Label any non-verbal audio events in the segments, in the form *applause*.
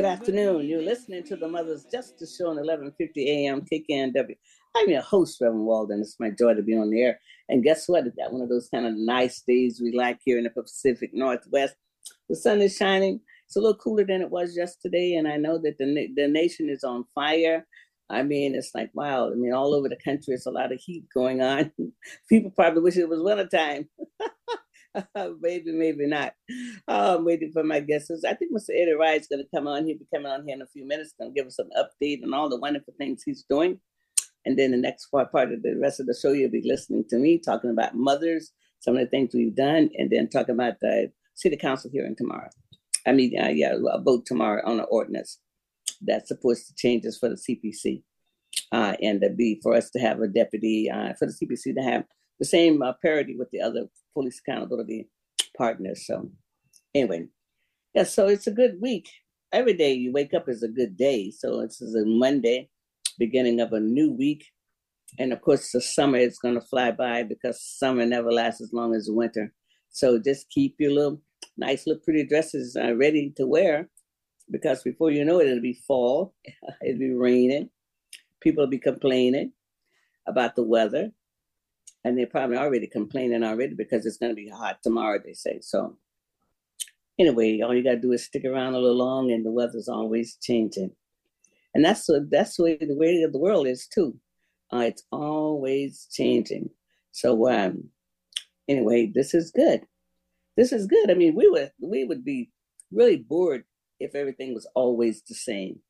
Good afternoon. You're listening to the Mother's Justice Show on 11:50 a.m. KKNW. I'm your host, Reverend Walden. It's my joy to be on the air. And guess what? It's got one of those kind of nice days we like here in the Pacific Northwest. The sun is shining. It's a little cooler than it was yesterday, and I know that the the nation is on fire. I mean, it's like wow. I mean, all over the country, it's a lot of heat going on. *laughs* People probably wish it was wintertime. *laughs* *laughs* maybe, maybe not. I'm waiting for my guests. I think Mr. Eddie Rye is going to come on. He'll be coming on here in a few minutes, going to give us an update on all the wonderful things he's doing. And then the next part, part of the rest of the show, you'll be listening to me talking about mothers, some of the things we've done, and then talking about the city council hearing tomorrow. I mean, uh, yeah, a vote tomorrow on an ordinance that supports the changes for the CPC. Uh, and to be for us to have a deputy uh, for the CPC to have the same uh, parity with the other police accountability partners. So, anyway, yeah, so it's a good week. Every day you wake up is a good day. So, this is a Monday, beginning of a new week. And of course, the summer is going to fly by because summer never lasts as long as winter. So, just keep your little nice, little pretty dresses uh, ready to wear because before you know it, it'll be fall, *laughs* it'll be raining, people will be complaining about the weather and they're probably already complaining already because it's going to be hot tomorrow. They say so. Anyway, all you got to do is stick around a little long, and the weather's always changing, and that's what that's the way the way of the world is too. Uh, it's always changing. So um, anyway, this is good. This is good. I mean, we would we would be really bored if everything was always the same.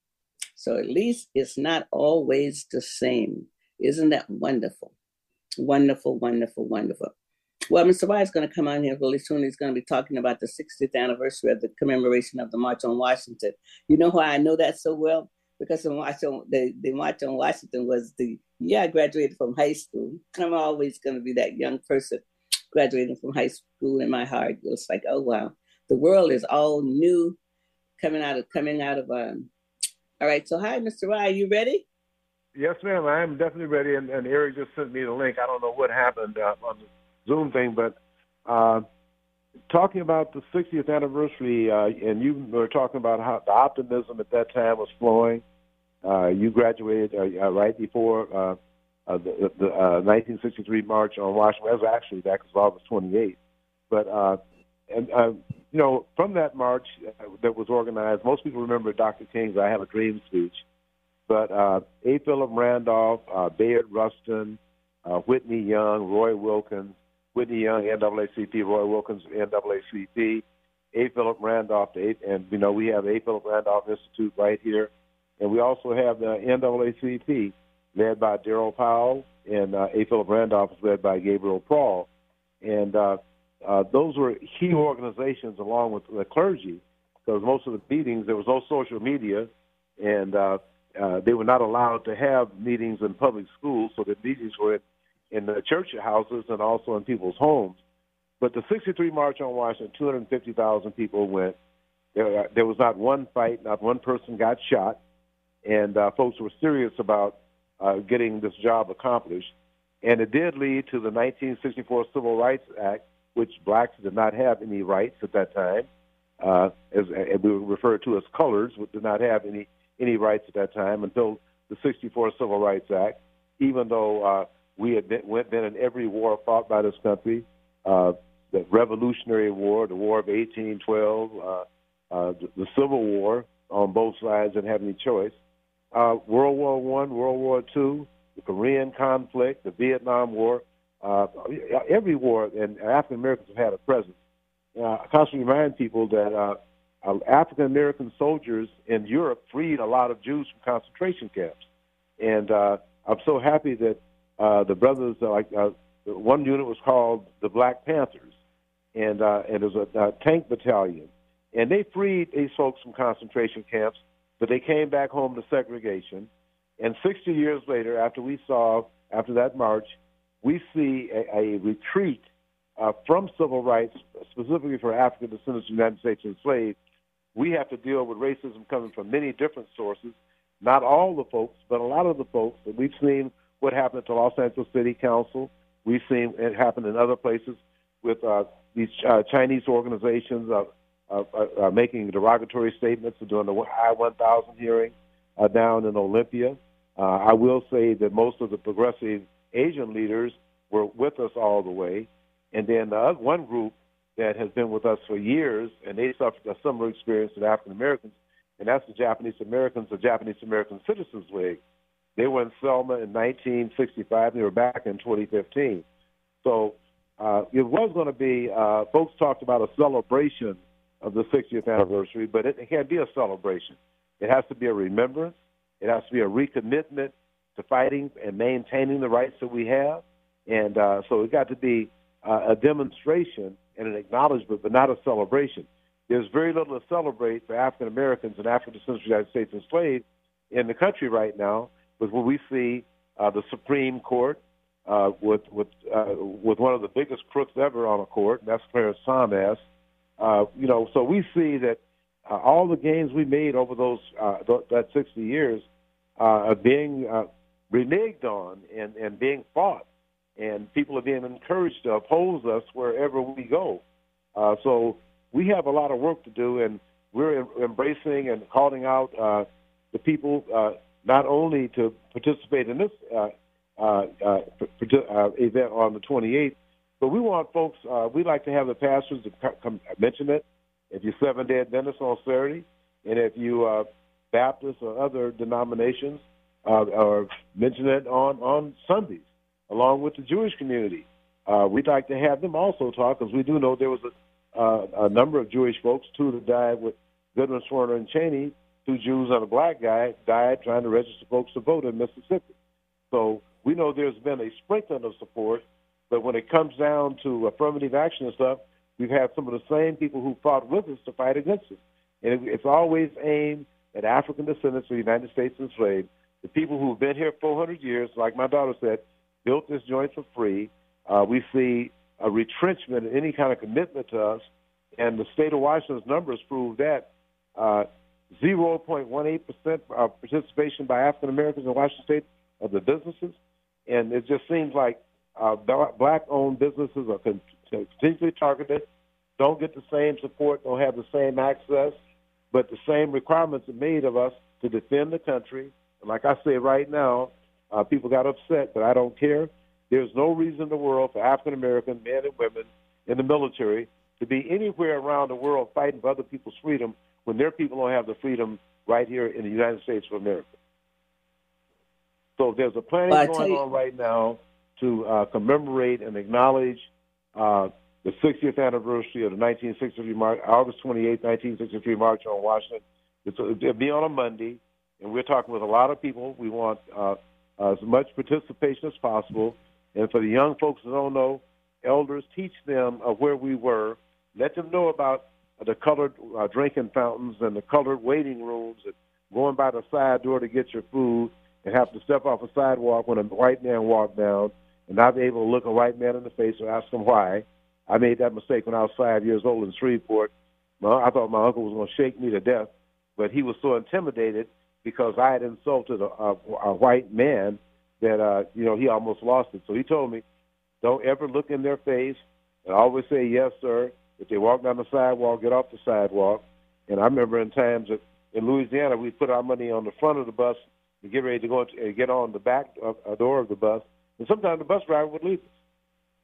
So at least it's not always the same. Isn't that wonderful? Wonderful, wonderful, wonderful. Well, Mr. White is going to come on here really soon. He's going to be talking about the 60th anniversary of the commemoration of the March on Washington. You know why I know that so well? Because the March on, the, the March on Washington was the yeah, I graduated from high school. I'm always going to be that young person graduating from high school in my heart. It's like, oh wow, the world is all new, coming out of coming out of. Um... All right, so hi, Mr. Rye, you ready? Yes, ma'am. I am definitely ready. And, and Eric just sent me the link. I don't know what happened uh, on the Zoom thing, but uh, talking about the 60th anniversary, uh, and you were talking about how the optimism at that time was flowing. Uh, you graduated uh, uh, right before the, the uh, 1963 March on Washington. That was actually back was August 28th. But and you know, from that march that was organized, most people remember Dr. King's "I Have a Dream" speech. But uh, A. Philip Randolph, uh, Bayard Rustin, uh, Whitney Young, Roy Wilkins, Whitney Young, NAACP, Roy Wilkins, NAACP, A. Philip Randolph, and you know we have A. Philip Randolph Institute right here, and we also have the NAACP led by Darrell Powell, and uh, A. Philip Randolph is led by Gabriel Prawl, and uh, uh, those were key organizations along with the clergy, because most of the meetings there was no social media, and uh, uh, they were not allowed to have meetings in public schools, so the meetings were in, in the church houses and also in people's homes. But the 63 March on Washington, 250,000 people went. There, there was not one fight, not one person got shot, and uh, folks were serious about uh, getting this job accomplished. And it did lead to the 1964 Civil Rights Act, which blacks did not have any rights at that time, uh, as, as we refer to as colors, did not have any any rights at that time until the 64 Civil Rights Act, even though uh, we had been, went been in every war fought by this country, uh, the Revolutionary War, the War of 1812, uh, uh, the, the Civil War on both sides didn't have any choice. Uh, World War One, World War Two, the Korean conflict, the Vietnam War, uh, every war, and African Americans have had a presence. I constantly remind people that African American soldiers in Europe freed a lot of Jews from concentration camps, and uh, I'm so happy that uh, the brothers, uh, like uh, one unit was called the Black Panthers, and uh, and it was a, a tank battalion, and they freed these folks from concentration camps, but they came back home to segregation, and 60 years later, after we saw after that march, we see a, a retreat uh, from civil rights, specifically for African descendants of the United States enslaved, we have to deal with racism coming from many different sources. Not all the folks, but a lot of the folks. And we've seen what happened the Los Angeles City Council. We've seen it happen in other places with uh, these uh, Chinese organizations, uh, uh, uh, uh, making derogatory statements during the I-1000 hearing uh, down in Olympia. Uh, I will say that most of the progressive Asian leaders were with us all the way. And then uh, one group that has been with us for years, and they suffered a similar experience to African Americans, and that's the Japanese Americans, the Japanese American Citizens League. They were in Selma in 1965. and They were back in 2015. So uh, it was going to be, uh, folks talked about a celebration of the 60th anniversary, but it, can't be a celebration. It has to be a remembrance. It has to be a recommitment to fighting and maintaining the rights that we have. And uh, so it got to be uh, a demonstration and an acknowledgement, but not a celebration. There's very little to celebrate for African Americans and African descendants of the United States enslaved in the country right now, with what we see uh, the Supreme Court uh, with with uh, with one of the biggest crooks ever on a court, and that's Clarence Thomas. Uh, you know, so we see that uh, all the gains we made over those uh, th- that 60 years uh, are being uh, reneged on and, and being fought, and people are being encouraged to oppose us wherever we go. Uh, so we have a lot of work to do, and we're em- embracing and calling out uh, the people uh, not only to participate in this uh, uh, uh, event on the 28th, but we want folks. We like to have the pastors to come mention it. If you're Seventh Day Adventist on Saturday, and if you uh, Baptist or other denominations, or mention it on on Sundays, along with the Jewish community. Uh, we'd like to have them also talk because we do know there was a, uh, a number of Jewish folks, two that died with Goodman, Schwerner, and Cheney, two Jews and a black guy died trying to register folks to vote in Mississippi. So we know there's been a sprinkling of support, but when it comes down to affirmative action and stuff, we've had some of the same people who fought with us to fight against us. And it's always aimed at African descendants of the United States enslaved the people who've been here 400 years, like my daughter said, built this joint for free. Uh, we see a retrenchment in any kind of commitment to us, and the state of Washington's numbers prove that. Uh, 0.18% of participation by African Americans in Washington State of the businesses, and it just seems like uh, black-owned businesses are continually targeted, don't get the same support, don't have the same access, but the same requirements are made of us to defend the country, like I say right now, uh, people got upset, but I don't care. There's no reason in the world for African American men and women in the military to be anywhere around the world fighting for other people's freedom when their people don't have the freedom right here in the United States of America. So there's a planning well, going on right now to uh, commemorate and acknowledge uh, the 60th anniversary of the 1963 March, August 28, 1963 March on Washington. It's, it'll be on a Monday and we're talking with a lot of people. We want uh, as much participation as possible. And for the young folks that don't know, elders teach them of where we were. Let them know about the colored uh, drinking fountains and the colored waiting rooms and going by the side door to get your food and have to step off a sidewalk when a white man walked down and not be able to look a white man in the face or ask him why. I made that mistake when I was five years old in Shreveport. I thought my uncle was going to shake me to death, but he was so intimidated because I had insulted a, a, a white man that uh, you know he almost lost it. So he told me, don't ever look in their face and always say yes, sir. If they walk down the sidewalk, get off the sidewalk. And I remember in times that in Louisiana we put our money on the front of the bus to get ready to go and get on the back of, uh, door of the bus, and sometimes the bus driver would leave us.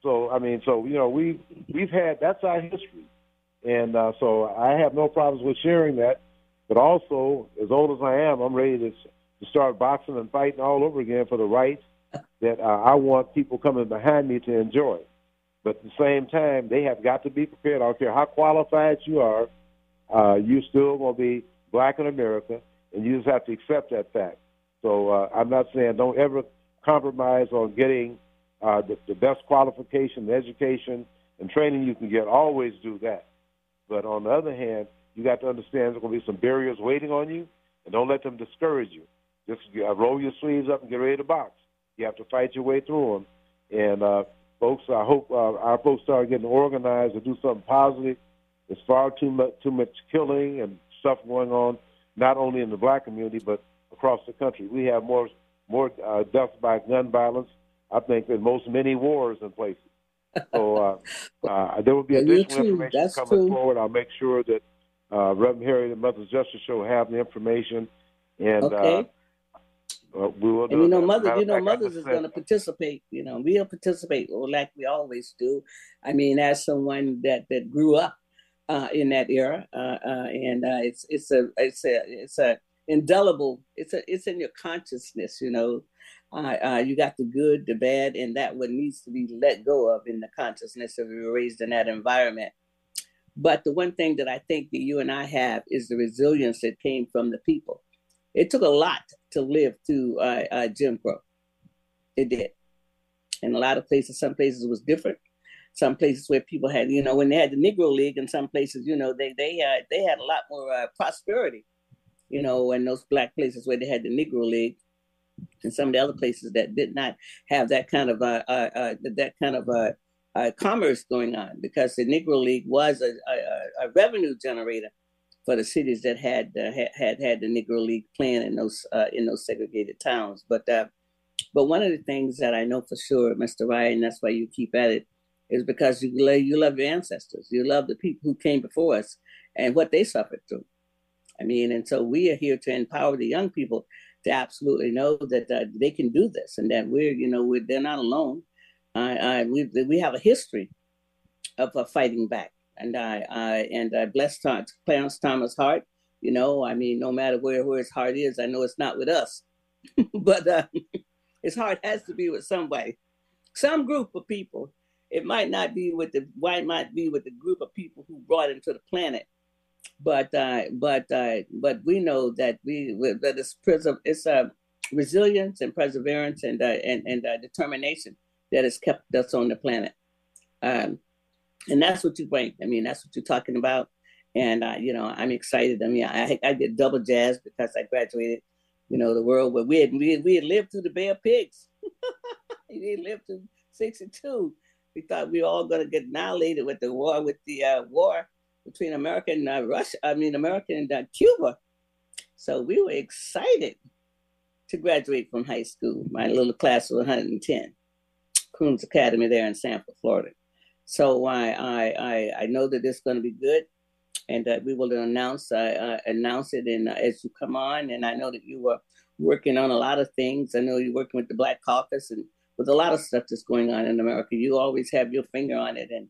So I mean, so you know we we've had that's our history, and uh, so I have no problems with sharing that. But also, as old as I am, I'm ready to, to start boxing and fighting all over again for the rights that uh, I want people coming behind me to enjoy. But at the same time, they have got to be prepared. I don't care how qualified you are, uh, you still going to be black in America, and you just have to accept that fact. So uh, I'm not saying don't ever compromise on getting uh, the, the best qualification, education, and training you can get. Always do that. But on the other hand, you got to understand there's going to be some barriers waiting on you, and don't let them discourage you. Just uh, roll your sleeves up and get ready to box. You have to fight your way through them. And uh, folks, I hope uh, our folks start getting organized and do something positive. There's far too much too much killing and stuff going on, not only in the black community but across the country. We have more more uh, deaths by gun violence, I think, than most many wars in places. So uh, *laughs* uh, there will be additional information That's coming true. forward. I'll make sure that uh, Reverend Harry, the Mother's Justice Show, have the information, and okay. uh, we will. And you know, mother, you know, mothers is going to participate. You know, we'll participate, like we always do. I mean, as someone that that grew up uh, in that era, uh, uh, and uh, it's it's a it's a it's a indelible. It's a it's in your consciousness. You know, uh, you got the good, the bad, and that what needs to be let go of in the consciousness of you were raised in that environment. But the one thing that I think that you and I have is the resilience that came from the people. It took a lot to live through uh, uh, Jim Crow. It did. In a lot of places, some places was different. Some places where people had, you know, when they had the Negro League, in some places, you know, they they uh, they had a lot more uh, prosperity, you know, in those black places where they had the Negro League, and some of the other places that did not have that kind of uh, uh, uh that kind of uh, uh, commerce going on because the Negro League was a, a, a revenue generator for the cities that had uh, had had the Negro League playing in those uh, in those segregated towns. But uh, but one of the things that I know for sure, Mr. Ryan, that's why you keep at it, is because you love, you love your ancestors, you love the people who came before us and what they suffered through. I mean, and so we are here to empower the young people to absolutely know that uh, they can do this and that we're you know we're, they're not alone I, I we we have a history of uh, fighting back, and I, I and I bless Clarence Thomas' heart. You know, I mean, no matter where where his heart is, I know it's not with us, *laughs* but uh, *laughs* his heart has to be with somebody, some group of people. It might not be with the why might be with the group of people who brought him to the planet, but uh, but uh, but we know that we that it's it's a uh, resilience and perseverance and uh, and and uh, determination that has kept us on the planet. Um, and that's what you bring. I mean, that's what you're talking about. And, uh, you know, I'm excited. I mean, I, I did double jazz because I graduated, you know, the world where we had, we we had lived through the Bay of Pigs. *laughs* we lived through 62. We thought we were all going to get annihilated with the war, with the uh, war between America and uh, Russia, I mean, America and uh, Cuba. So we were excited to graduate from high school. My little class was 110. Crooms Academy there in Sanford, Florida. So I I I, I know that it's going to be good, and that we will announce uh, uh, announce it in uh, as you come on. And I know that you were working on a lot of things. I know you're working with the Black Caucus and with a lot of stuff that's going on in America. You always have your finger on it, and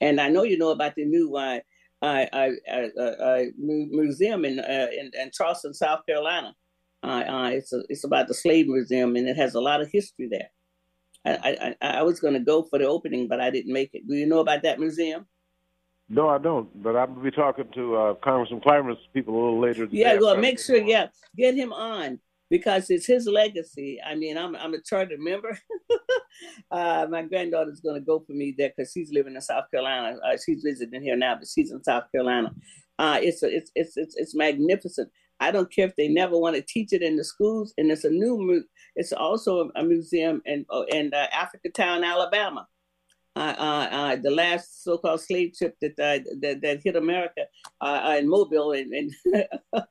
and I know you know about the new uh, uh, uh, uh museum in, in, in Charleston, South Carolina. it's a, it's about the slave museum, and it has a lot of history there. I, I, I was going to go for the opening, but I didn't make it. Do you know about that museum? No, I don't. But I'm going to be talking to uh, Congressman Clyburn's people a little later. Yeah, well, make sure, yeah, get him on because it's his legacy. I mean, I'm I'm a charter member. *laughs* uh, my granddaughter's going to go for me there because she's living in South Carolina. Uh, she's visiting here now, but she's in South Carolina. Uh, it's, a, it's it's it's it's magnificent. I don't care if they never want to teach it in the schools. And it's a new, it's also a museum in uh, in uh, Africatown, Alabama. Uh, uh, uh, the last so-called slave ship that uh, that, that, hit America in Mobile, and, and, *laughs*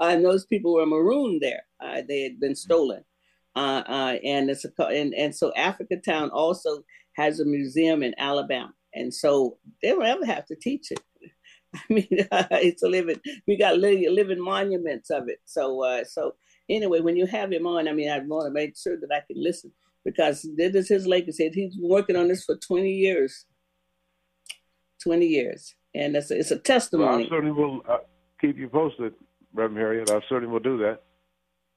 and, those people were marooned there. they had been stolen, and it's a, and and so Africatown also has a museum in Alabama, and so they don't ever have to teach it. *laughs* I mean, *laughs* it's a living. We got living, living monuments of it. So, uh, so anyway, when you have him on, I mean, I want to make sure that I can listen because this is his legacy. He's been working on this for twenty years. Twenty years, and it's a, it's a testimony. Well, I certainly will uh, keep you posted, Reverend Harriet. I certainly will do that.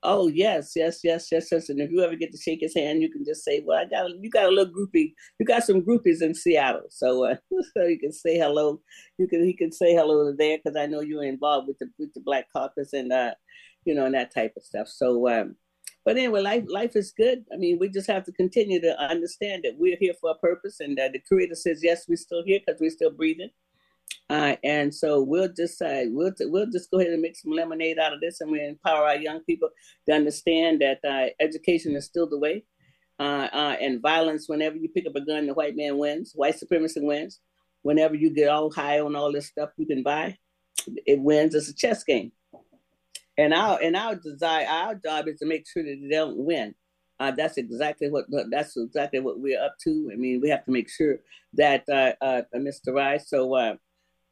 Oh yes, yes, yes, yes, yes. And if you ever get to shake his hand, you can just say, "Well, I got a, you got a little groupie. You got some groupies in Seattle, so uh, *laughs* so you can say hello. You can he can say hello there because I know you're involved with the with the Black Caucus and uh, you know, and that type of stuff. So, um, but anyway, life life is good. I mean, we just have to continue to understand that we're here for a purpose, and uh, the Creator says, "Yes, we're still here because we're still breathing." Uh, and so we'll just uh, we'll we'll just go ahead and make some lemonade out of this, and we empower our young people to understand that uh, education is still the way. Uh, uh, and violence, whenever you pick up a gun, the white man wins. White supremacy wins. Whenever you get all high on all this stuff you can buy, it wins. It's a chess game. And our and our desire, our job is to make sure that they don't win. Uh, that's exactly what that's exactly what we're up to. I mean, we have to make sure that uh, uh, Mr. Rice. So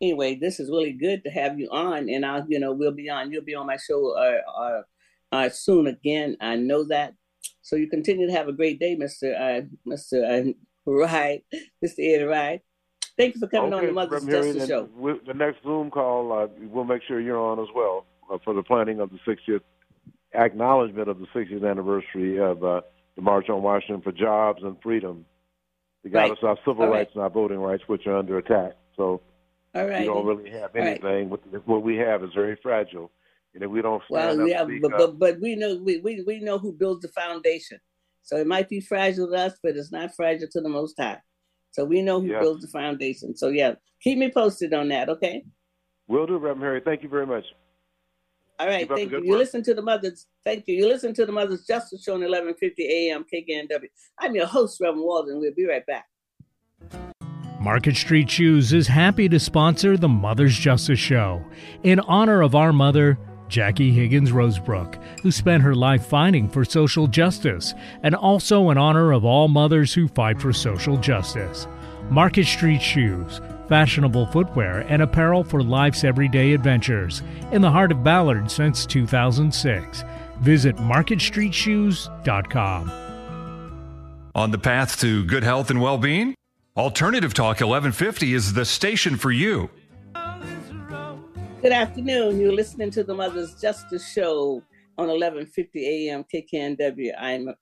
anyway, this is really good to have you on, and I'll, you know, we'll be on. You'll be on my show uh, uh, uh soon again. I know that. So you continue to have a great day, Mister uh, Mister uh, Rye, Mister Ed Rye. Thank you for coming okay, on the Mother's Justice Show. The next Zoom call, uh, we'll make sure you're on as well uh, for the planning of the 60th acknowledgement of the 60th anniversary of uh, the March on Washington for Jobs and Freedom. Regardless right. of our civil All rights right. and our voting rights, which are under attack. So All right. we don't really have anything. Right. What we have is very fragile. And if we don't well, yeah, but, but, but we know we, we, we know who builds the foundation. So it might be fragile to us, but it's not fragile to the Most High. So we know who yeah. builds the foundation. So yeah, keep me posted on that, okay? Will do, Reverend Harry. Thank you very much. All right, Keep thank you. You listen to the mothers. Thank you. You listen to the mothers justice show on 1150 AM KKNW. I'm your host, Reverend Walden. We'll be right back. Market Street Shoes is happy to sponsor the Mother's Justice Show in honor of our mother, Jackie Higgins Rosebrook, who spent her life fighting for social justice, and also in honor of all mothers who fight for social justice. Market Street Shoes, fashionable footwear and apparel for life's everyday adventures, in the heart of Ballard since 2006. Visit MarketStreetShoes.com. On the path to good health and well being? Alternative Talk 1150 is the station for you. Good afternoon. You're listening to the Mother's Justice Show on 11:50 a.m. KKNW. I'm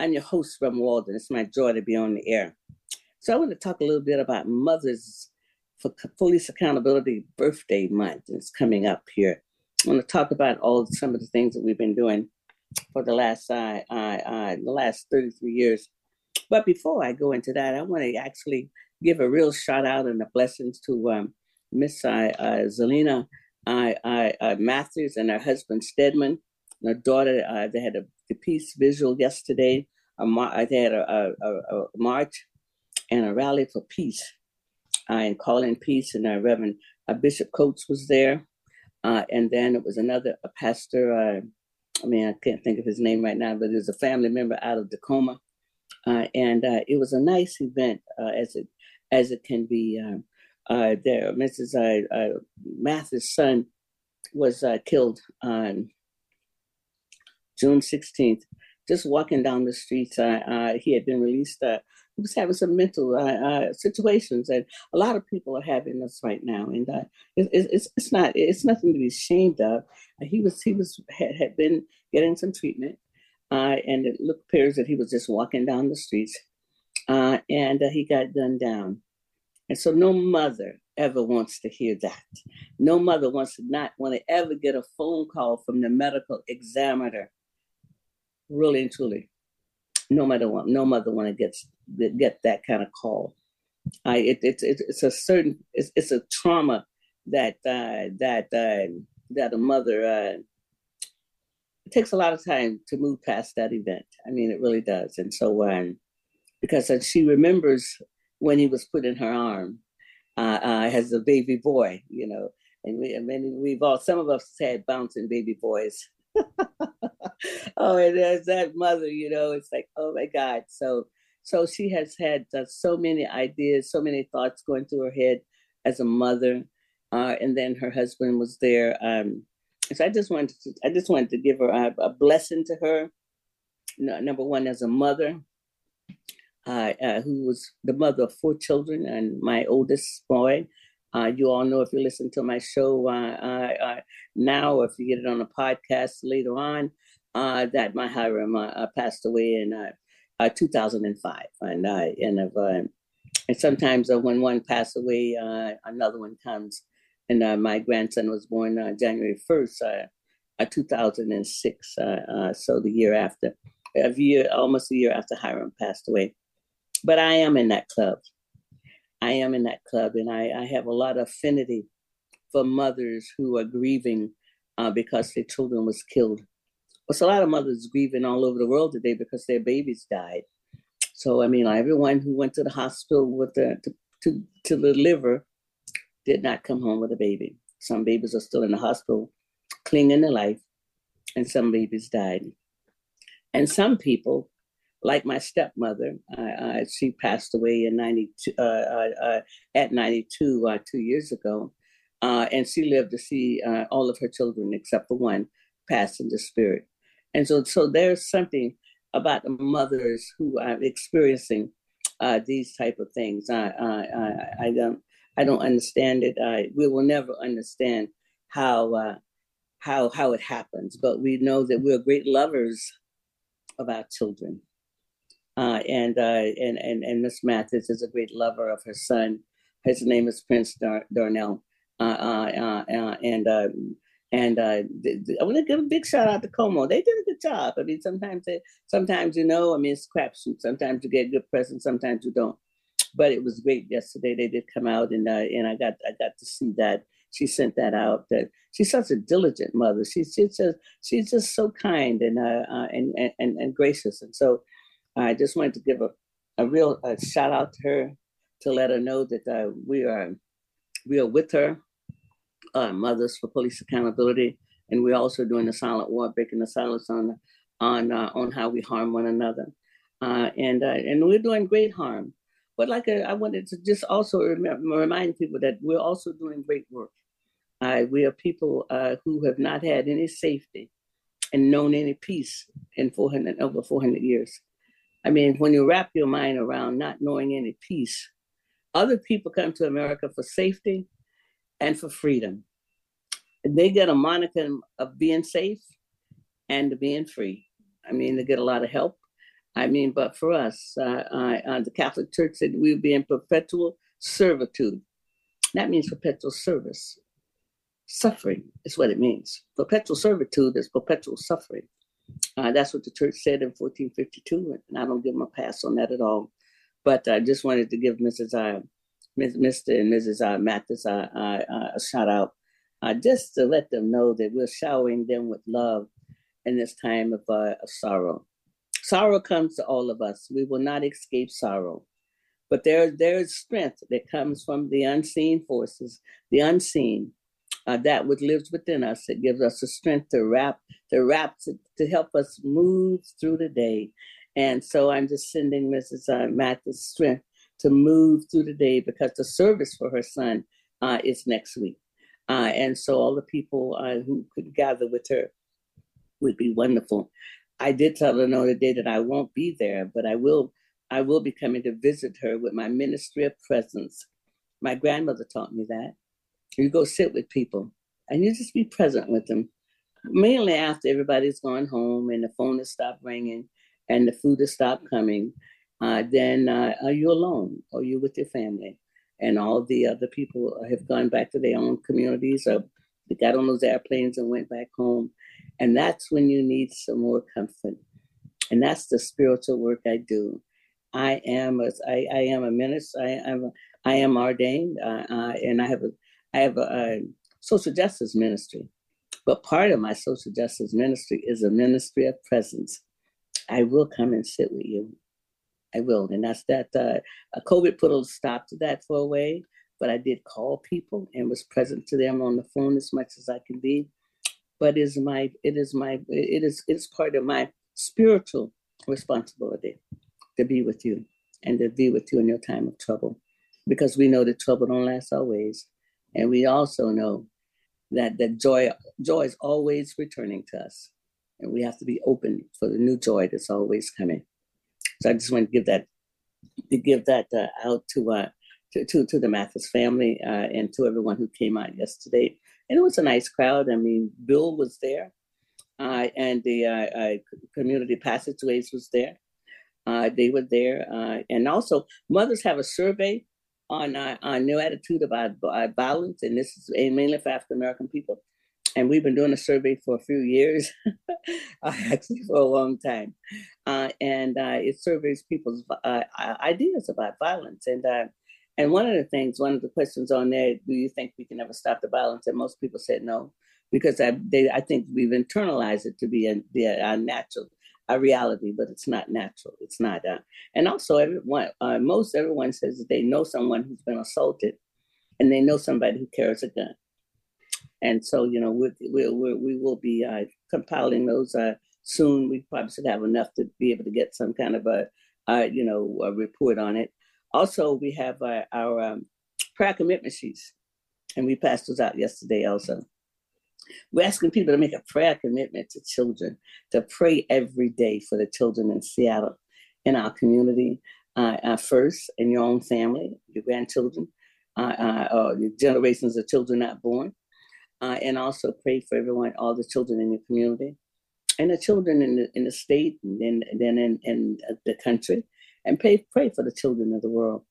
I'm your host from Walden. It's my joy to be on the air. So I want to talk a little bit about Mothers for Police Accountability Birthday Month. It's coming up here. I want to talk about all some of the things that we've been doing for the last I, I, uh, the last 33 years. But before I go into that, I want to actually give a real shout out and a blessings to um, Miss I, uh, Zelina uh, Matthews and her husband Stedman, and her daughter. Uh, they had a the peace visual yesterday. A mar- uh, they had a, a, a, march and a rally for peace uh, and calling peace. And uh, Reverend uh, Bishop Coates was there. Uh, and then it was another a pastor. Uh, I mean, I can't think of his name right now, but it was a family member out of Tacoma. And it was a nice event as it as it can be. There, Mrs. Mathis' son was killed on June 16th. Just walking down the streets, uh, uh, he had been released. Uh, he was having some mental uh, uh, situations, and a lot of people are having this right now. And it, it's it's not it's nothing to be ashamed of. he was he was had, had been getting some treatment, and it looked appears that he was just walking down the streets, and he got gunned down and so no mother ever wants to hear that. No mother wants to not want to ever get a phone call from the medical examiner. Really and truly. No matter what, no mother want to get get that kind of call. I it, it, it it's a certain it's, it's a trauma that uh, that uh, that a mother uh, it takes a lot of time to move past that event. I mean, it really does. And so, um, because she remembers when he was put in her arm uh, uh, as a baby boy, you know. And we, I mean, we've all, some of us had bouncing baby boys. *laughs* oh, and there's that mother, you know, it's like, oh my God. So, so she has had uh, so many ideas, so many thoughts going through her head as a mother. Uh, and then her husband was there. Um, so I just wanted to, I just wanted to give her a, a blessing to her. No, number one, as a mother, uh, uh, who was the mother of four children and my oldest boy. Uh, you all know if you listen to my show uh, uh, uh, now, or if you get it on a podcast later on, uh, that my Hiram uh, uh, passed away in 2005. And and, and sometimes when one passes away, another one comes. And my grandson was born January 1st, 2006. so the year after, a year, almost a year after Hiram passed away but I am in that club. I am in that club, and I, I have a lot of affinity for mothers who are grieving uh, because their children was killed. There's a lot of mothers grieving all over the world today because their babies died. So I mean, everyone who went to the hospital with the to, to to deliver did not come home with a baby. Some babies are still in the hospital, clinging to life, and some babies died. And some people like my stepmother, she passed away in 92, uh, uh, uh, at 92 uh, two years ago. and she lived to see all of her children, except for one, pass into spirit. And so, so there's something about the mothers who are experiencing these type of things. I, I, I, I, don't, I don't understand it. I, we will never understand how how how it happens, but we know that we're great lovers of our children. Uh, and, uh, and and and Miss Mathis is a great lover of her son. His name is Prince Dar- Darnell, uh, uh, uh and um, and uh, I want to give a big shout out to KOMO. They did a good job. I mean, sometimes they, sometimes you know, I mean, it's crapshoot. Sometimes you get good presents, sometimes you don't. But it was great yesterday. They did come out, and and I got I got to see that. She sent that out. That she's such a diligent mother. She's she's just she's just so kind and and, and and gracious, and so I just wanted to give a, a real a shout out to her to let her know that uh, we are we are with her, uh, Mothers for Police Accountability, and we're also doing the silent war, breaking the silence on on uh, on how we harm one another, uh, and uh, and we're doing great harm. But like I, uh, I wanted to just also rem- remind people that we're also doing great work. we are people who have not had any safety and known any peace in 400 over 400 years. I mean, when you wrap your mind around not knowing any peace, other people come to America for safety and for freedom. And They get a moniker of being safe and being free. I mean, they get a lot of help. I mean, but for us, uh, I, uh, the Catholic Church said we'll be in perpetual servitude. That means perpetual service. Suffering is what it means. Perpetual servitude is perpetual suffering. Uh, that's what the church said in 1452, and I don't give a pass on that at all. But I just wanted to give Mrs. Uh, Mr. and Mrs. Uh, Mathis uh, uh, uh, a shout out, uh, just to let them know that we're showering them with love in this time of, uh, of sorrow. Sorrow comes to all of us. We will not escape sorrow. But there, there is strength that comes from the unseen forces, the unseen, uh, that which lives within us. It gives us the strength to wrap, to wrap, to, to help us move through the day. And so I'm just sending Mrs. Uh, Mathis strength to move through the day because the service for her son uh, is next week. Uh, and so all the people uh, who could gather with her would be wonderful. I did tell her no day that I won't be there, but I will. I will be coming to visit her with my ministry of presence. My grandmother taught me that. You go sit with people and you just be present with them. Mainly after everybody's gone home and the phone has stopped ringing and the food has stopped coming, uh, then uh, are you alone or you with your family? And all the other people have gone back to their own communities or they got on those airplanes and went back home. And that's when you need some more comfort. And that's the spiritual work I do. I am a, I, I am a minister. I am a, I am ordained, uh, uh, and I have a I have a, a social justice ministry, but part of my social justice ministry is a ministry of presence. I will come and sit with you. I will, and that's that. Uh, COVID put a stop to that for a way, but I did call people and was present to them on the phone as much as I can be. But is my, it is my, it is, it's part of my spiritual responsibility to be with you and to be with you in your time of trouble, because we know that trouble don't last always. And we also know that that joy joy is always returning to us. And we have to be open for the new joy that's always coming. So I just want to give that to give that uh, out to uh to, to, to the Mathis family uh, and to everyone who came out yesterday. And it was a nice crowd. I mean, Bill was there, uh, and the uh, uh, community passageways was there. Uh, they were there, uh, and also mothers have a survey on our, our new attitude about, violence, and this is mainly for African American people. And we've been doing a survey for a few years, *laughs* actually for a long time, uh, and uh, it surveys people's uh, ideas about violence. And uh, and one of the things, one of the questions on there, do you think we can ever stop the violence? And most people said no, because I, they, I think we've internalized it to be a, be a natural a reality, but it's not natural. It's not. Uh, and also, everyone, uh, most everyone says that they know someone who's been assaulted, and they know somebody who carries a gun. And so, you know, we we we we will be uh, compiling those uh, soon. We probably should have enough to be able to get some kind of a, uh, you know, a report on it. Also, we have our, our um, prayer commitment sheets, and we passed those out yesterday also. We're asking people to make a prayer commitment to children, to pray every day for the children in Seattle, in our community, uh, uh, first, in your own family, your grandchildren, uh, uh, or your generations of children not born, uh, and also pray for everyone, all the children in your community, and the children in the, in the state, and then, then in, in the country, and pray, pray for the children of the world.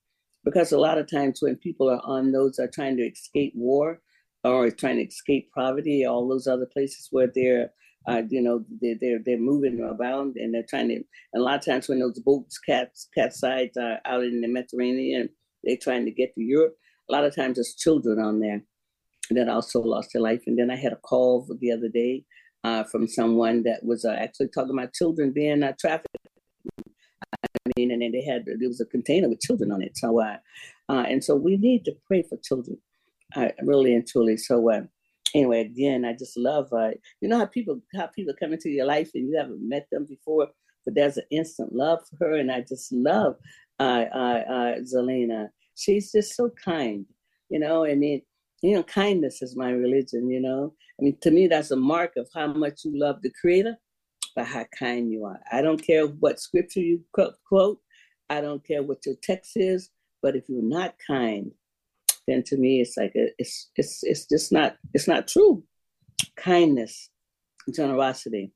Because a lot of times when people are on those are trying to escape war, or trying to escape poverty, all those other places where they're, uh, you know, they're, they're, they're moving around and they're trying to, and a lot of times when those boats cats, capsize uh, out in the Mediterranean, they're trying to get to Europe, a lot of times there's children on there that also lost their life. And then I had a call the other day uh, from someone that was uh, actually talking about children being uh, trafficked. I mean, and then they had, there was a container with children on it. So, uh, uh, and so we need to pray for children. I really and truly. So uh, anyway, again, I just love uh, you know how people how people come into your life and you haven't met them before, but there's an instant love for her, and I just love uh, uh, uh, Zelena. She's just so kind, you know. I mean, you know, kindness is my religion. You know, I mean, to me, that's a mark of how much you love the Creator, by how kind you are. I don't care what scripture you quote. I don't care what your text is, but if you're not kind, then to me it's like a, it's it's it's just not it's not true. Kindness, generosity,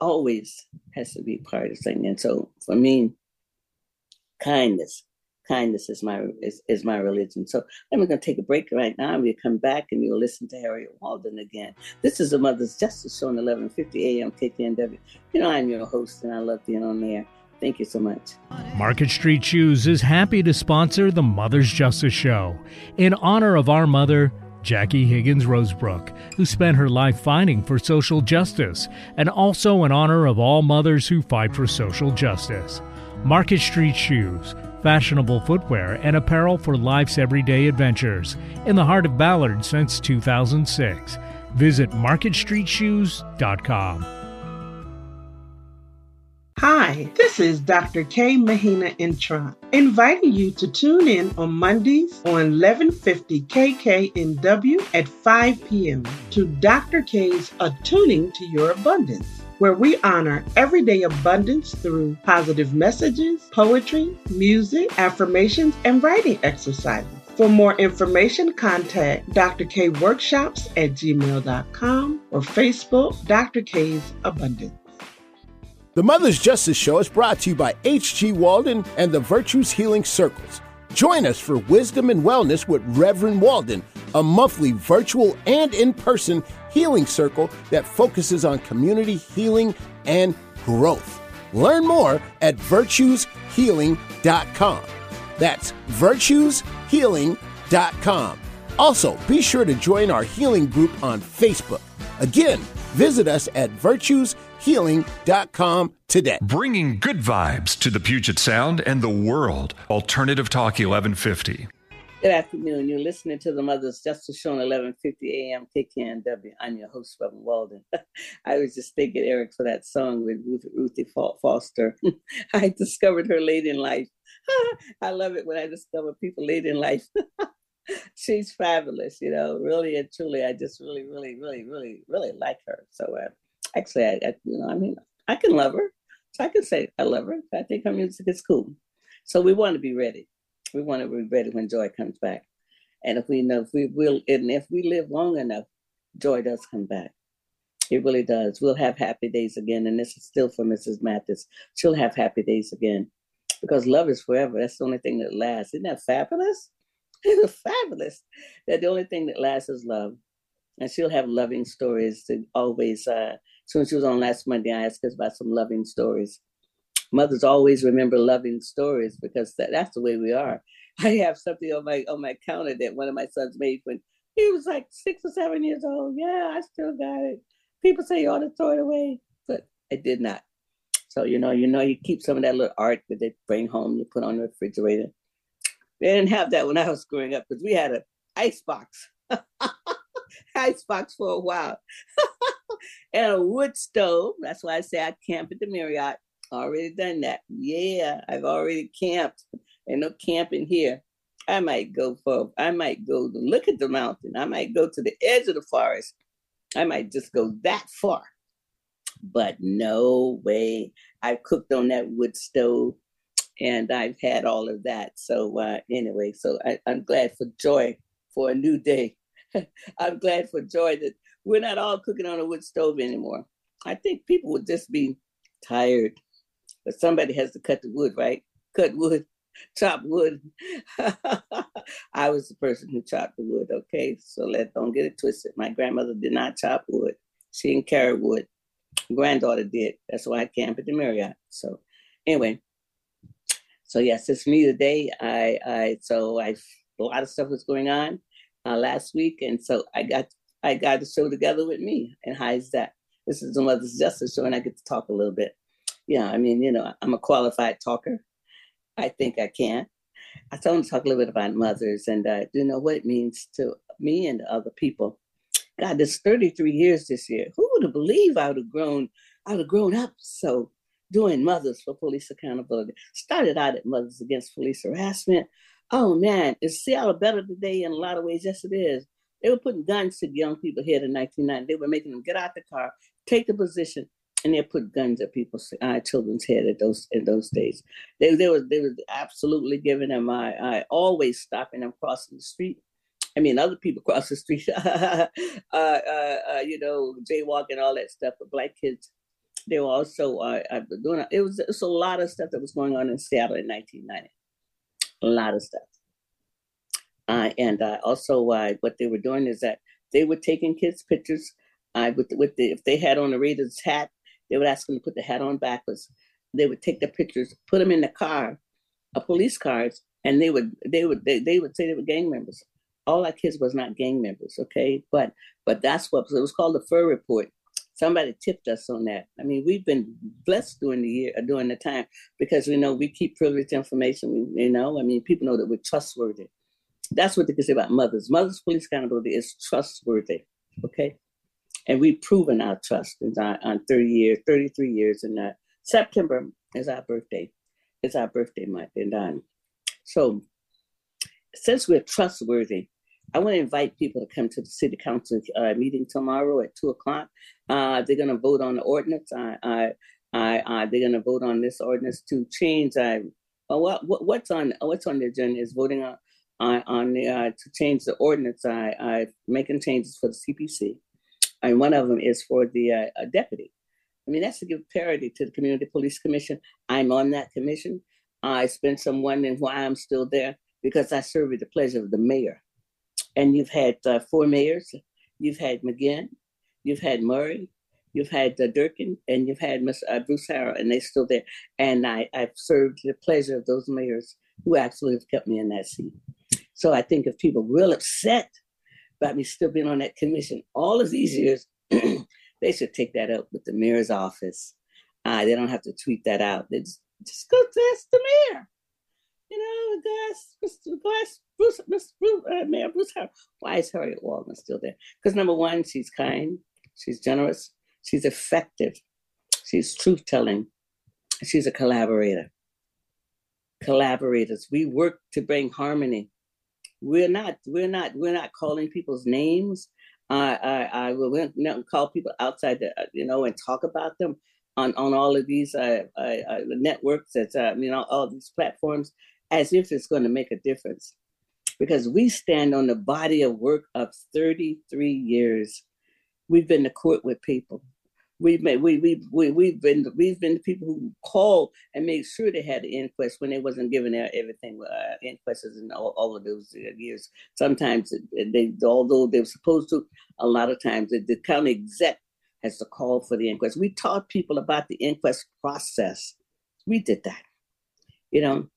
always has to be part of the thing. And so for me, kindness, kindness is my is, is my religion. So then we're gonna take a break right now we'll come back and you'll listen to Harriet Walden again. This is the Mother's Justice Show on eleven fifty AM KKNW. You know I'm your host and I love being on there. Thank you so much. Market Street Shoes is happy to sponsor the Mother's Justice Show in honor of our mother, Jackie Higgins Rosebrook, who spent her life fighting for social justice, and also in honor of all mothers who fight for social justice. Market Street Shoes, fashionable footwear and apparel for life's everyday adventures, in the heart of Ballard since 2006. Visit marketstreetshoes.com. Hi, this is Dr. K. Mahina Intron, inviting you to tune in on Mondays on 1150 KKNW at 5 p.m. to Dr. K's Attuning to Your Abundance, where we honor everyday abundance through positive messages, poetry, music, affirmations, and writing exercises. For more information, contact Dr. K Workshops at gmail.com or Facebook Dr. K's Abundance. The Mother's Justice Show is brought to you by H.G. Walden and the Virtues Healing Circles. Join us for Wisdom and Wellness with Reverend Walden, a monthly virtual and in person healing circle that focuses on community healing and growth. Learn more at virtueshealing.com. That's virtueshealing.com. Also, be sure to join our healing group on Facebook. Again, visit us at virtueshealing.com healing.com today. Bringing good vibes to the Puget Sound and the world. Alternative Talk 1150. Good afternoon. You're listening to the Mother's Justice Show on 1150 AM KKNW. I'm your host, Reverend Walden. *laughs* I was just thinking, Eric, for that song with Ruth, Ruthie Foster. *laughs* I discovered her late in life. *laughs* I love it when I discover people late in life. She's fabulous, you know, really and truly. I just really, really, really, really, really like her. So, uh, actually, I, I, you know, I mean, I can love her. So I can say I love her. I think her music is cool. So we want to be ready. We want to be ready when joy comes back. And if we know, if we will, and if we live long enough, joy does come back. It really does. We'll have happy days again. And this is still for Mrs. Mathis. She'll have happy days again because love is forever. That's the only thing that lasts. Isn't that fabulous? *laughs* It's fabulous. That the only thing that lasts is love. And she'll have loving stories to always uh, so when she was on last Monday, I asked her about some loving stories. Mothers always remember loving stories because that, that's the way we are. *laughs* I have something on my on my counter that one of my sons made when he was like six or seven years old. Yeah, I still got it. People say you ought to throw it away, but I did not. So you know, you know, you keep some of that little art that they bring home, you put on the refrigerator. They didn't have that when I was growing up because we had an ice box, *laughs* ice box for a while. *laughs* and a wood stove. That's why I say I camp at the Marriott. Already done that. Yeah, I've already camped. Ain't no camping here. I might go for, I might go to look at the mountain. I might go to the edge of the forest. I might just go that far. But no way. I've cooked on that wood stove and I've had all of that. So uh, anyway, so I, I'm glad for joy for a new day. *laughs* I'm glad for joy that we're not all cooking on a wood stove anymore. I think people would just be tired, but somebody has to cut the wood, right? Cut wood, *laughs* chop wood. *laughs* I was the person who chopped the wood. Okay, so let don't get it twisted. My grandmother did not chop wood. She didn't carry wood. Granddaughter did. That's why I camped at the Marriott. So anyway, so yes, it's me today. I, I so I a lot of stuff was going on uh, last week, and so I got I got the show together with me. And how is that? This is the Mother's Justice show, and I get to talk a little bit. Yeah, I mean, you know, I'm a qualified talker. I think I can. I told him to talk a little bit about mothers and uh, you know what it means to me and other people. God, this 33 years this year. Who would have believed I would have grown, I would have grown up so doing Mothers for Police Accountability. Started out at Mothers Against Police Harassment. Oh man, is Seattle better today in a lot of ways? Yes, it is. They were putting guns to young people here in 1990. They were making them get out the car, take the position, and they put guns at people's uh, children's head at those in those days. They they were they were absolutely giving them. I I always stopping them crossing the street. I mean, other people cross the street, *laughs* uh, uh, uh, you know, jaywalking, all that stuff. But black kids they were also uh, uh doing it was, it was a lot of stuff that was going on in Seattle in 1990. A lot of stuff. Uh, and uh, also, uh, what they were doing is that they were taking kids' pictures uh, with with the if they had on a Raiders hat, they would ask them to put the hat on backwards. They would take the pictures, put them in the car, a police cars, and they would they would they, they would say they were gang members. All our kids was not gang members, okay? But but that's what it was called the Fur Report somebody tipped us on that. I mean, we've been blessed during the year, during the time, because we know we keep privileged information. We, you know, I mean, people know that we're trustworthy. That's what they can say about mothers. Mothers police accountability is trustworthy. Okay, and we've proven our trust in our, on 30 years, 33 years, and uh, September is our birthday. It's our birthday month, and um, so since we're trustworthy, I want to invite people to come to the city council uh, meeting tomorrow at two o'clock. Uh, they're going to vote on the ordinance. I, I, I, they're going to vote on this ordinance to change. I, uh, what, what's on what's on the agenda is voting on on, on the, uh, to change the ordinance. I, I making changes for the CPC, and one of them is for the uh, deputy. I mean, that's to give parity to the Community Police Commission. I'm on that commission. I spent some wondering why I'm still there because I serve at the pleasure of the mayor and you've had uh, four mayors. You've had McGinn, you've had Murray, you've had uh, Durkan, and you've had uh, Bruce Harrell, and they're still there. And I, I've served the pleasure of those mayors who actually have kept me in that seat. So I think if people real upset about me still being on that commission all of these years, *clears throat* they should take that up with the mayor's office. Uh, they don't have to tweet that out. They just, just go ask the mayor you know, Gus, Mr. Gus, Bruce, Mr. Bruce, uh, Mayor Bruce Harrell. Why is Harriet Walden still there? Because number one, she's kind, she's generous, she's effective, she's truth telling, she's a collaborator. Collaborators, we work to bring harmony. We're not, we're not, we're not calling people's names. I, I, I will not call people outside, the, you know, and talk about them on on all of these uh, uh, uh networks. That's uh, you know all these platforms as if it's going to make a difference. Because we stand on the body of work of 33 years. We've been to court with people. We've been, we, we, we, we've been we've been the people who called and made sure they had the inquest when they wasn't giving out everything uh, inquests in all, all of those years. Sometimes they, although they were supposed to, a lot of times the, the county exec has to call for the inquest. We taught people about the inquest process. We did that. You know,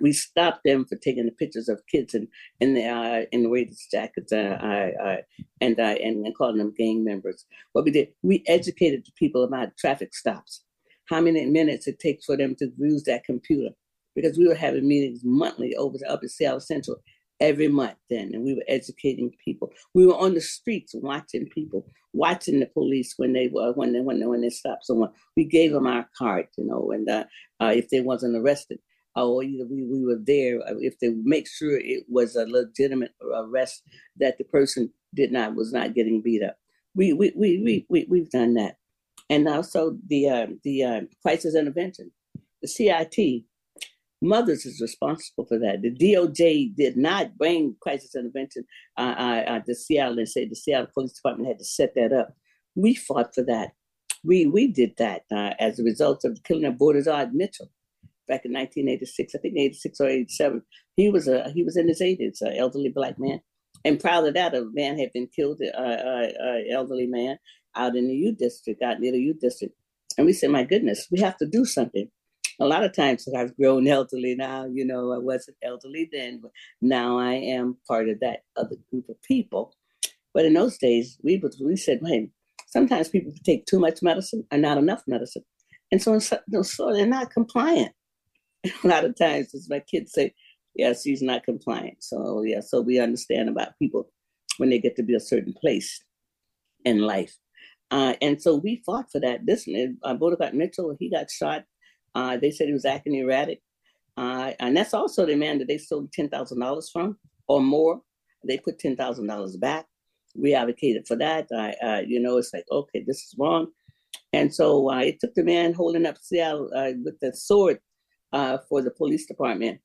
we stopped them for taking the pictures of kids in the uh, in the Raiders jackets uh, uh, and, uh, and and calling them gang members. What we did, we educated the people about traffic stops, how many minutes it takes for them to use that computer, because we were having meetings monthly over to Upper Seattle Central every month then, and we were educating people. We were on the streets watching people, watching the police when they were when they when they, when they stopped someone. We gave them our card, you know, and uh, uh, if they wasn't arrested, or either we, we were there uh, if they make sure it was a legitimate arrest that the person did not was not getting beat up. We we we we, we we've done that, and also the uh, the uh, crisis intervention, the CIT Mothers is responsible for that. The DOJ did not bring crisis intervention uh, uh, uh, to Seattle and say the Seattle Police Department had to set that up. We fought for that. We we did that as a result of the killing of Bordazard Mitchell back in 1986. I think 86 or 87. He was a he was in his 80s, an elderly black man. And proud of that, a man had been killed, an elderly man, out in the U district, out near the U district. And we said, my goodness, we have to do something a lot of times I've grown *laughs* elderly now. You know, I wasn't elderly then, but now I am part of that other group of people. But in those days, we we said, hey, sometimes people take too much medicine or not enough medicine, and so, so they're not compliant. *laughs* A lot of times, as my kids say, yes, he's not compliant. So yeah, so we understand about people when they get to be a certain place in life. Uh, and so we fought for that. This uh, Bordazard Mitchell, he got shot uh, they said he was acting erratic. Uh, and that's also the man that they stole $10,000 from or more. They put $10,000 back. We advocated for that. Uh, you know, it's like, okay, this is wrong. And so uh, it took the man holding up Seattle uh, with the sword uh, for the police department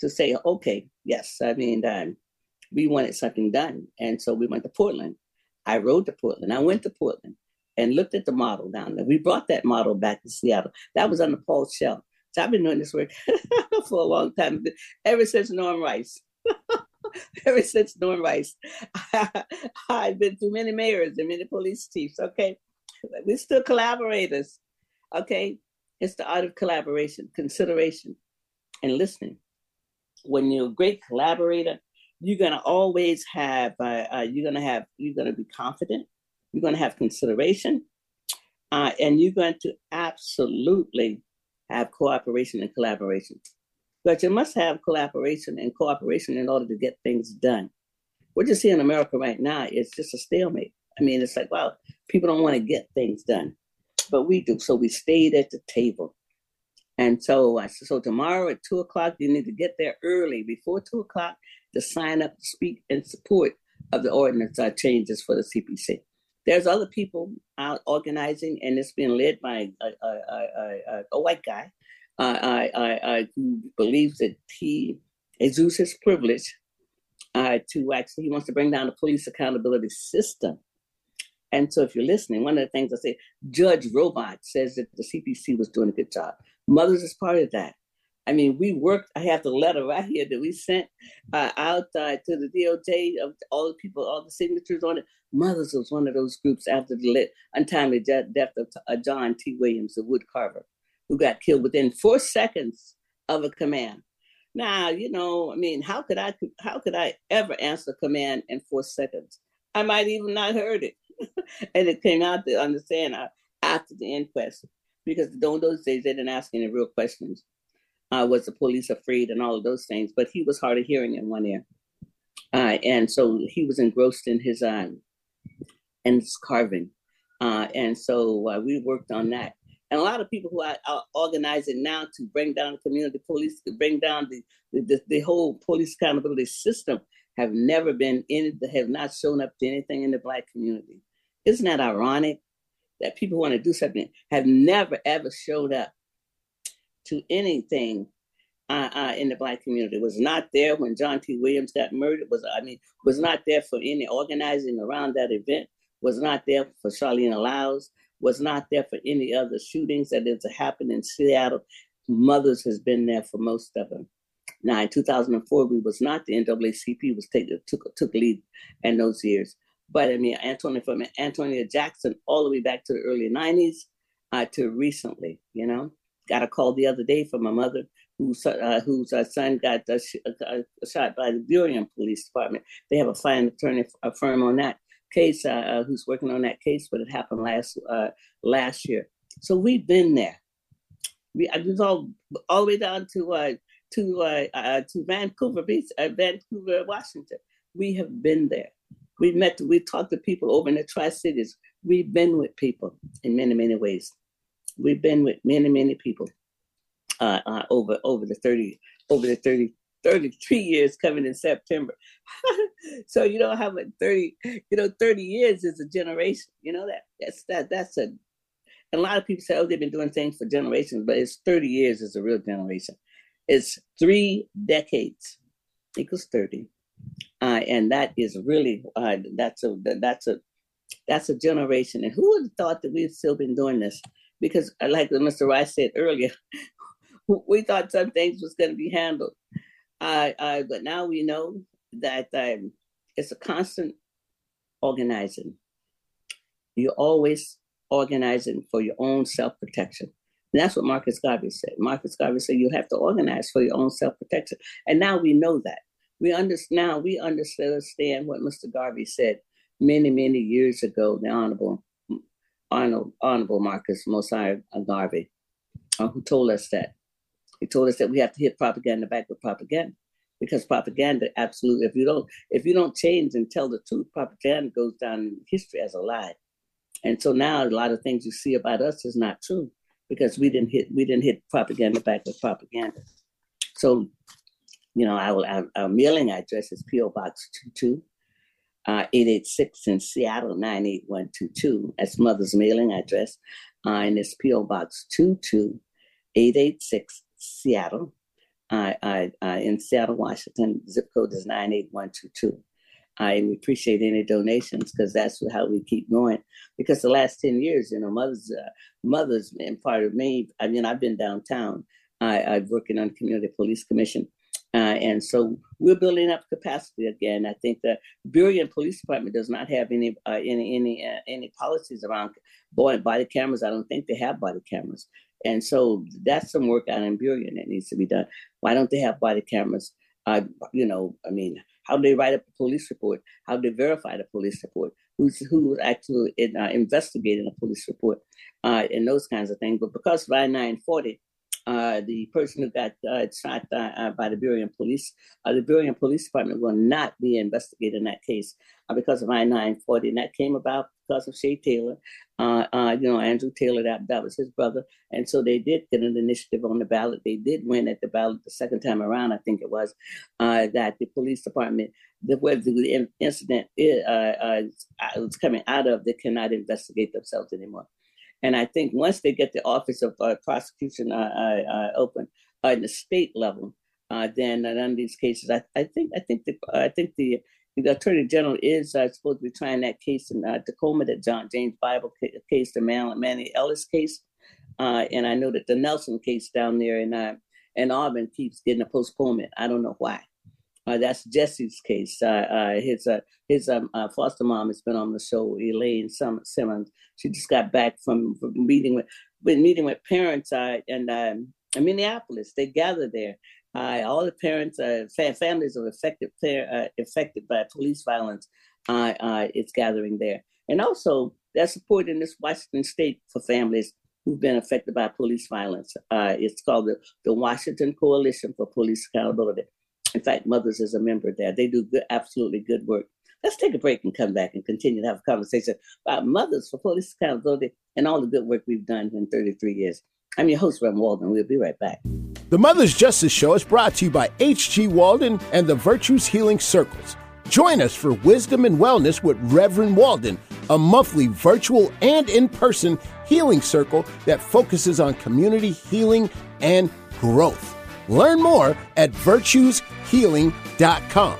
to say, okay, yes, I mean, um, we wanted something done. And so we went to Portland. I rode to Portland. I went to Portland and looked at the model down there. We brought that model back to Seattle. That was under Paul Schell. So I've been doing this work *laughs* for a long time, ever since Norm Rice. *laughs* ever since Norm Rice. *laughs* I've been through many mayors and many police chiefs, okay? We're still collaborators, okay? It's the art of collaboration, consideration, and listening. When you're a great collaborator, you're gonna always have, uh, uh, you're gonna have, you're gonna be confident you're to have consideration, uh, and you're going to absolutely have cooperation and collaboration. But you must have collaboration and cooperation in order to get things done. What you see in America right now is just a stalemate. I mean, it's like, wow, people don't want to get things done, but we do. So we stayed at the table. And so, uh, so tomorrow at two o'clock, you need to get there early before two o'clock to sign up to speak in support of the ordinance uh, changes for the CPC. There's other people out organizing, and it's being led by a, a, a, a white guy uh, I, I, I, who believes that he exudes his privilege uh, to actually, he wants to bring down the police accountability system. And so, if you're listening, one of the things I say, Judge Robart says that the CPC was doing a good job. Mothers is part of that. I mean, we worked. I have the letter right here that we sent uh, out uh, to the DOJ of all the people, all the signatures on it. Mothers was one of those groups after the untimely death of uh, John T. Williams, the wood carver, who got killed within four seconds of a command. Now, you know, I mean, how could I how could I ever answer command in four seconds? I might even not heard it, *laughs* and it came out to understand uh, after the inquest because during those days they didn't ask any real questions uh, was the police afraid and all of those things, but he was hard of hearing in one ear. Uh, and so he was engrossed in his um, and his carving. Uh, and so uh, we worked on that. And a lot of people who are, are, organizing now to bring down the community police, to bring down the, the, the whole police accountability system have never been in, have not shown up to anything in the black community. Isn't that ironic that people want to do something have never ever showed up to anything uh, uh, in the black community. Was not there when John T. Williams got murdered. Was I mean was not there for any organizing around that event. Was not there for Charleena Lyles. Was not there for any other shootings that has happened in Seattle. Mothers has been there for most of them. Now, in 2004, we was not the NAACP was take, took took lead in those years. But I mean, Antonia from Antonia Jackson all the way back to the early 90s uh, to recently, you know got a call the other day from my mother whose uh, whose uh, son got uh, sh- uh, shot by the Burien Police Department. They have a fine attorney a firm on that case uh, uh, who's working on that case, but it happened last last year. So we've been there. We I was all all the way down to to uh, uh, to Vancouver Beach, uh, Vancouver, Washington. We have been there. We've met. We talked to people over in the Tri Cities. We've been with people in many many ways. We've been with many many people uh, uh, over over the thirty over the 30, 33 years coming in September. *laughs* so you don't have a 30 you know 30 years is a generation. You know that that's that that's a a lot of people say, oh, they've been doing things for generations, but it's 30 years is a real generation. It's three decades equals 30. Uh, and that is really uh, that's a that's a that's a generation. And who would have thought that we've still been doing this? Because uh, like Mr. Rice said earlier, *laughs* we thought some things was going to be handled. Uh, uh, but now we know that um, it's a constant organizing. You're always organizing for your own self protection. And that's what Marcus Garvey said. Marcus Garvey said you have to organize for your own self protection. And now we know that. We understand now we understand what Mr. Garvey said many, many years ago, the Honorable Arnold, Honorable Marcus Mosiah Garvey, uh, who told us that. He told us that we have to hit propaganda back with propaganda. Because propaganda absolutely if you don't if you don't change and tell the truth, propaganda goes down in history as a lie. And so now a lot of things you see about us is not true because we didn't hit we didn't hit propaganda back with propaganda. So, you know, our, our, our mailing address is PO Box 22, uh, 886 in Seattle 98122. That's mother's mailing address. Uh, and it's PO Box 22, 886 Seattle. Uh, uh, in Seattle, Washington, zip code is 98122. I appreciate any donations because that's how we keep going. Because the last ten years, you know, mothers, uh, mothers, and part of me. I mean, I've been downtown. I, I'm working on community police commission, uh, and so we're building up capacity again. I think the Burien Police Department does not have any uh, any any uh, any policies around body cameras. I don't think they have body cameras, and so that's some work out in Burien that needs to be done. Why don't they have body cameras? Uh, you know, I mean, how do they write up a police report? How do they verify the police report? Who's who actually in, uh, investigating a police report, uh, and those kinds of things. But because forty, uh, the person who got uh, shot uh, uh, by the Burien Police, uh, the Burien Police Department will not be investigating that case uh, because of I-940. And that came about because of Che Taylor, you know, Andre Taylor, that, that was his brother. And so they did get an initiative on the ballot. They did win at the ballot the second time around, I think it was, that the police department, the, where the incident is, was coming out of, they cannot investigate themselves anymore. And I think once they get the Office of uh, Prosecution uh, uh, uh open at the state level, uh, then in these cases, I, I think I think the I think the the Attorney General is uh, supposed to be trying that case in Tacoma, that John James Bible case, the Man, Manny Ellis case, and I know that the Nelson case down there in in Auburn keeps getting a postponement. I don't know why. Uh, that's Jesse's case. Uh, uh, his uh, his um, uh, foster mom has been on the show, Elaine Simons. She just got back from, from meeting with, with meeting with parents uh, in, um, in Minneapolis. They gathered there. all the parents, families of affected affected by police violence, it's gathering there, and also they're supporting this Washington State for families who've been affected by police violence. it's called the, the Washington Coalition for Police Accountability. In fact, Mothers is a member there. They do good, absolutely good work. Let's take a break and come back and continue to have a conversation about Mothers for Police Accountability and all the good work we've done in 33 years. I'm your host, Reverend Walden. We'll be right back. The Mother's Justice Show is brought to you by H.G. Walden and the Virtues Healing Circles. Join us for Wisdom and Wellness with Reverend Walden, a monthly virtual and in person healing circle that focuses on community healing and growth. Learn more at virtueshealing.com.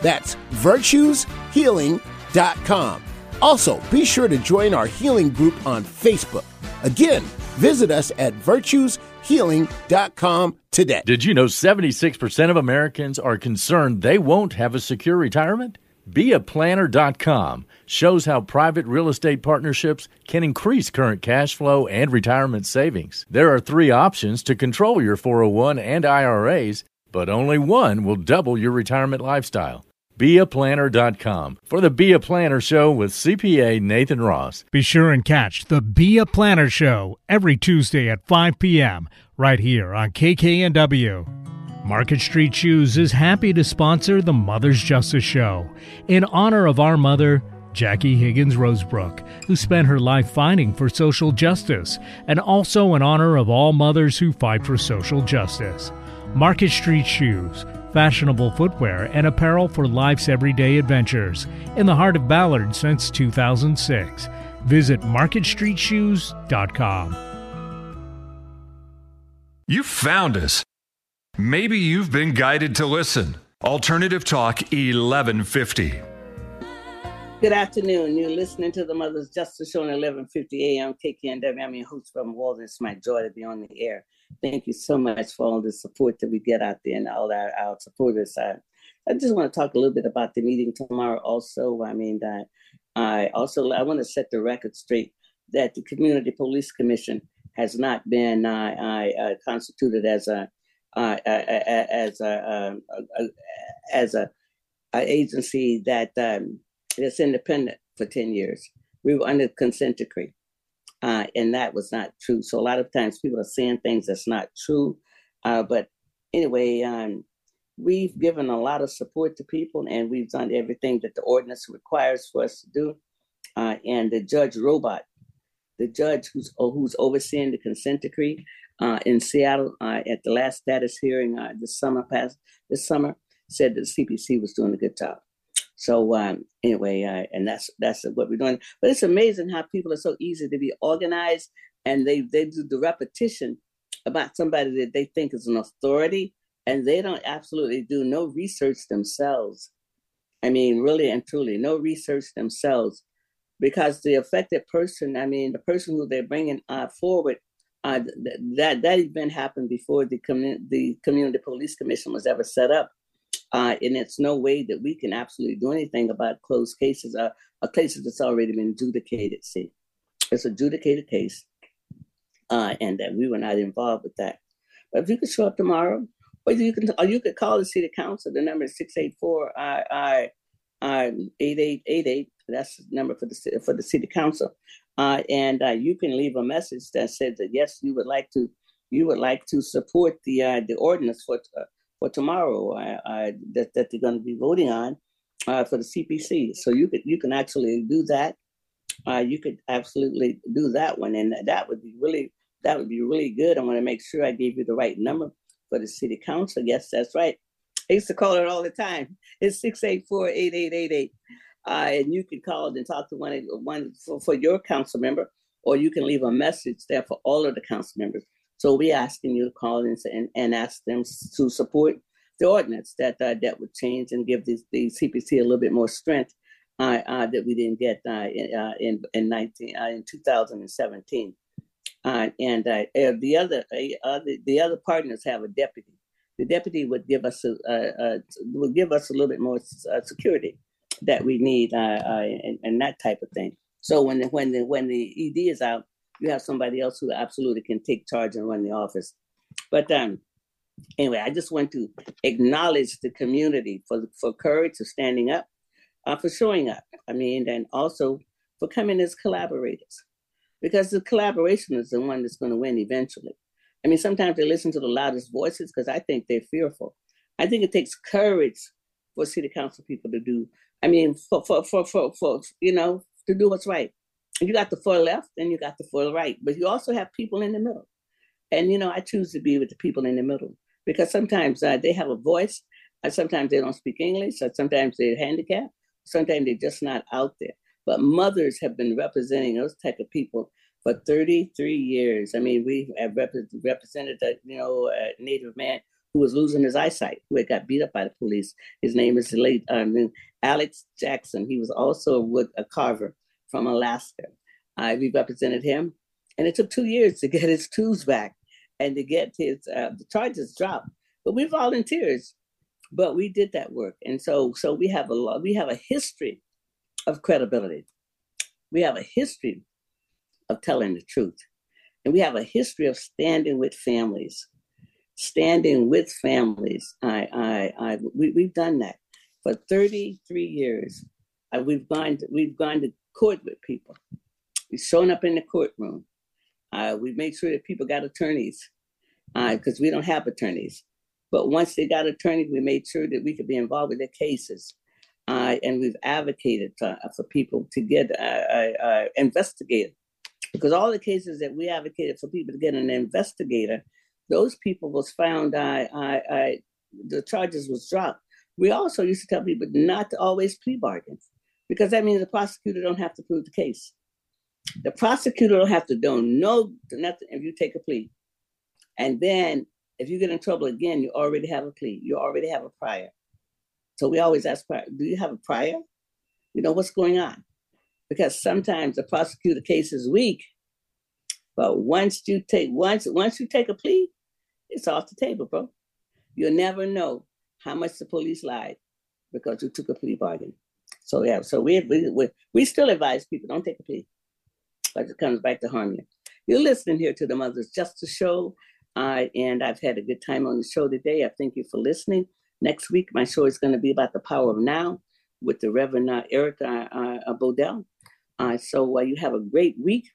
That's virtueshealing.com. Also, be sure to join our healing group on Facebook. Again, visit us at virtueshealing.com today. Did you know 76% of Americans are concerned they won't have a secure retirement? BeAPlanner.com shows how private real estate partnerships can increase current cash flow and retirement savings. There are three options to control your 401 and IRAs, but only one will double your retirement lifestyle. BeAPlanner.com for the Be a Planner Show with CPA Nathan Ross. Be sure and catch the Be a Planner Show every Tuesday at 5 p.m. right here on KKNW. Market Street Shoes is happy to sponsor the Mother's Justice Show in honor of our mother, Jackie Higgins Rosebrook, who spent her life fighting for social justice, and also in honor of all mothers who fight for social justice. Market Street Shoes, fashionable footwear and apparel for life's everyday adventures, in the heart of Ballard since 2006. Visit MarketStreetShoes.com. You found us. Maybe you've been guided to listen. Alternative Talk 1150. Good afternoon. You're listening to the Mother's Justice Show at 11:50 a.m. KKNW. I'm your host, Reverend Walden. It's my joy to be on the air. Thank you so much for all the support that we get out there and all our, our supporters. I, I just want to talk a little bit about the meeting tomorrow. Also, I mean that I also I want to set the record straight that the Community Police Commission has not been uh, I, uh, constituted as a uh, as a, a, as a, a, agency that um, that's independent for 10 years. We were under consent decree. Uh, and that was not true. So a lot of times people are saying things that's not true. Uh, but anyway, um, we've given a lot of support to people and we've done everything that the ordinance requires for us to do. Uh, and the judge Robart, the judge who's who's overseeing the consent decree uh, in Seattle uh, at the last status hearing uh, this summer past this summer, said that the CPC was doing a good job. So um, anyway, uh, and that's that's what we're doing. But it's amazing how people are so easy to be organized, and they they do the repetition about somebody that they think is an authority, and they don't absolutely do no research themselves. I mean, really and truly, no research themselves, because the affected person, I mean, the person who they're bringing uh, forward, uh, that that event happened before the community the community police commission was ever set up uh, and it's no way that we can absolutely do anything about closed cases, uh, a cases that's already been adjudicated. See, it's adjudicated case, uh, and that we were not involved with that. But if you could show up tomorrow, or you can, or you could call the city council. The number is six eight four I I eight eight eight eight. That's the number for the for the city council, uh, and uh, you can leave a message that says that yes, you would like to you would like to support the uh, the ordinance for uh, for tomorrow that, that they're going to be voting on uh, for the CPC. So you could you can actually do that. Uh, you could absolutely do that one, and that would be really that would be really good. I want to make sure I gave you the right number for the city council. Yes, that's right. I used to call it all the time. It's 684-8888. Uh, and you can call and talk to one, one for, for your council member, or you can leave a message there for all of the council members. So we're asking you to call and, and, and ask them to support the ordinance that uh, that would change and give the, CPC a little bit more strength uh, uh, that we didn't get uh, in, uh, in in 19 uh, in 2017. and the other the, the other partners have a deputy. The deputy would give us a would give us a little bit more security that we need and, and that type of thing. So when the, when the when the ED is out, you have somebody else who absolutely can take charge and run the office. But um, anyway, I just want to acknowledge the community for for courage for standing up, uh, for showing up. I mean, and also for coming as collaborators, because the collaboration is the one that's going to win eventually. I mean, sometimes they listen to the loudest voices because I think they're fearful. I think it takes courage for city council people to do. I mean, for for for for, for you know to do what's right you got the far left and you got the far right, but you also have people in the middle. And you know, I choose to be with the people in the middle because sometimes uh, they have a voice, sometimes they don't speak English, or sometimes they're handicapped, sometimes they're just not out there. But mothers have been representing those type of people for 33 years. I mean, we have rep- represented you know a Native man who was losing his eyesight, who had got beat up by the police. His name is late um, Alex Jackson. He was also a, wood, a carver from Alaska. I we represented him, and it took two years to get his tools back and to get his uh, the charges dropped. But we volunteers, but we did that work, and so so we have a. We have a history of credibility. We have a history of telling the truth, and we have a history of standing with families, standing with families. I I I we, we've done that for 33 years. Uh, we've gone to, we've gone to court with people. We've shown up in the courtroom. Uh, we make sure that people got attorneys because uh, we don't have attorneys. But once they got attorneys, we made sure that we could be involved with their cases. Uh, and we've advocated for, for people to get an investigator. Because all the cases that we advocated for people to get an investigator, those people was found, I, I, I, the charges was dropped. We also used to tell people not to always plea bargain because that means the prosecutor don't have to prove the case. The prosecutor don't have to do no nothing if you take a plea. And then if you get in trouble again, you already have a plea. You already have a prior. So we always ask, do you have a prior? You know, what's going on? Because sometimes the prosecutor case is weak, but once you take once once you take a plea, it's off the table, bro. You'll never know how much the police lied because you took a plea bargain. So yeah, so we we we, still advise people don't take a plea, but it comes back to harm you. You're listening here to the Mother's Justice Show. Uh, and I've had a good time on the show today. I thank you for listening. Next week, my show is going to be about the power of now with the Reverend uh, Eric uh, uh, Bodell. Uh, so uh, you have a great week.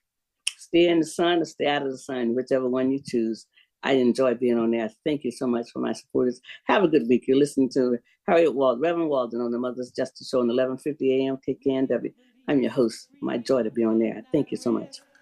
Stay in the sun or stay out of the sun, whichever one you choose. I enjoy being on there. Thank you so much for my supporters. Have a good week. You're listening to Harriet Wald, Reverend Walden on the Mother's Justice Show on 11:50 a.m. KKNW. I'm your host. My joy to be on there. Thank you so much.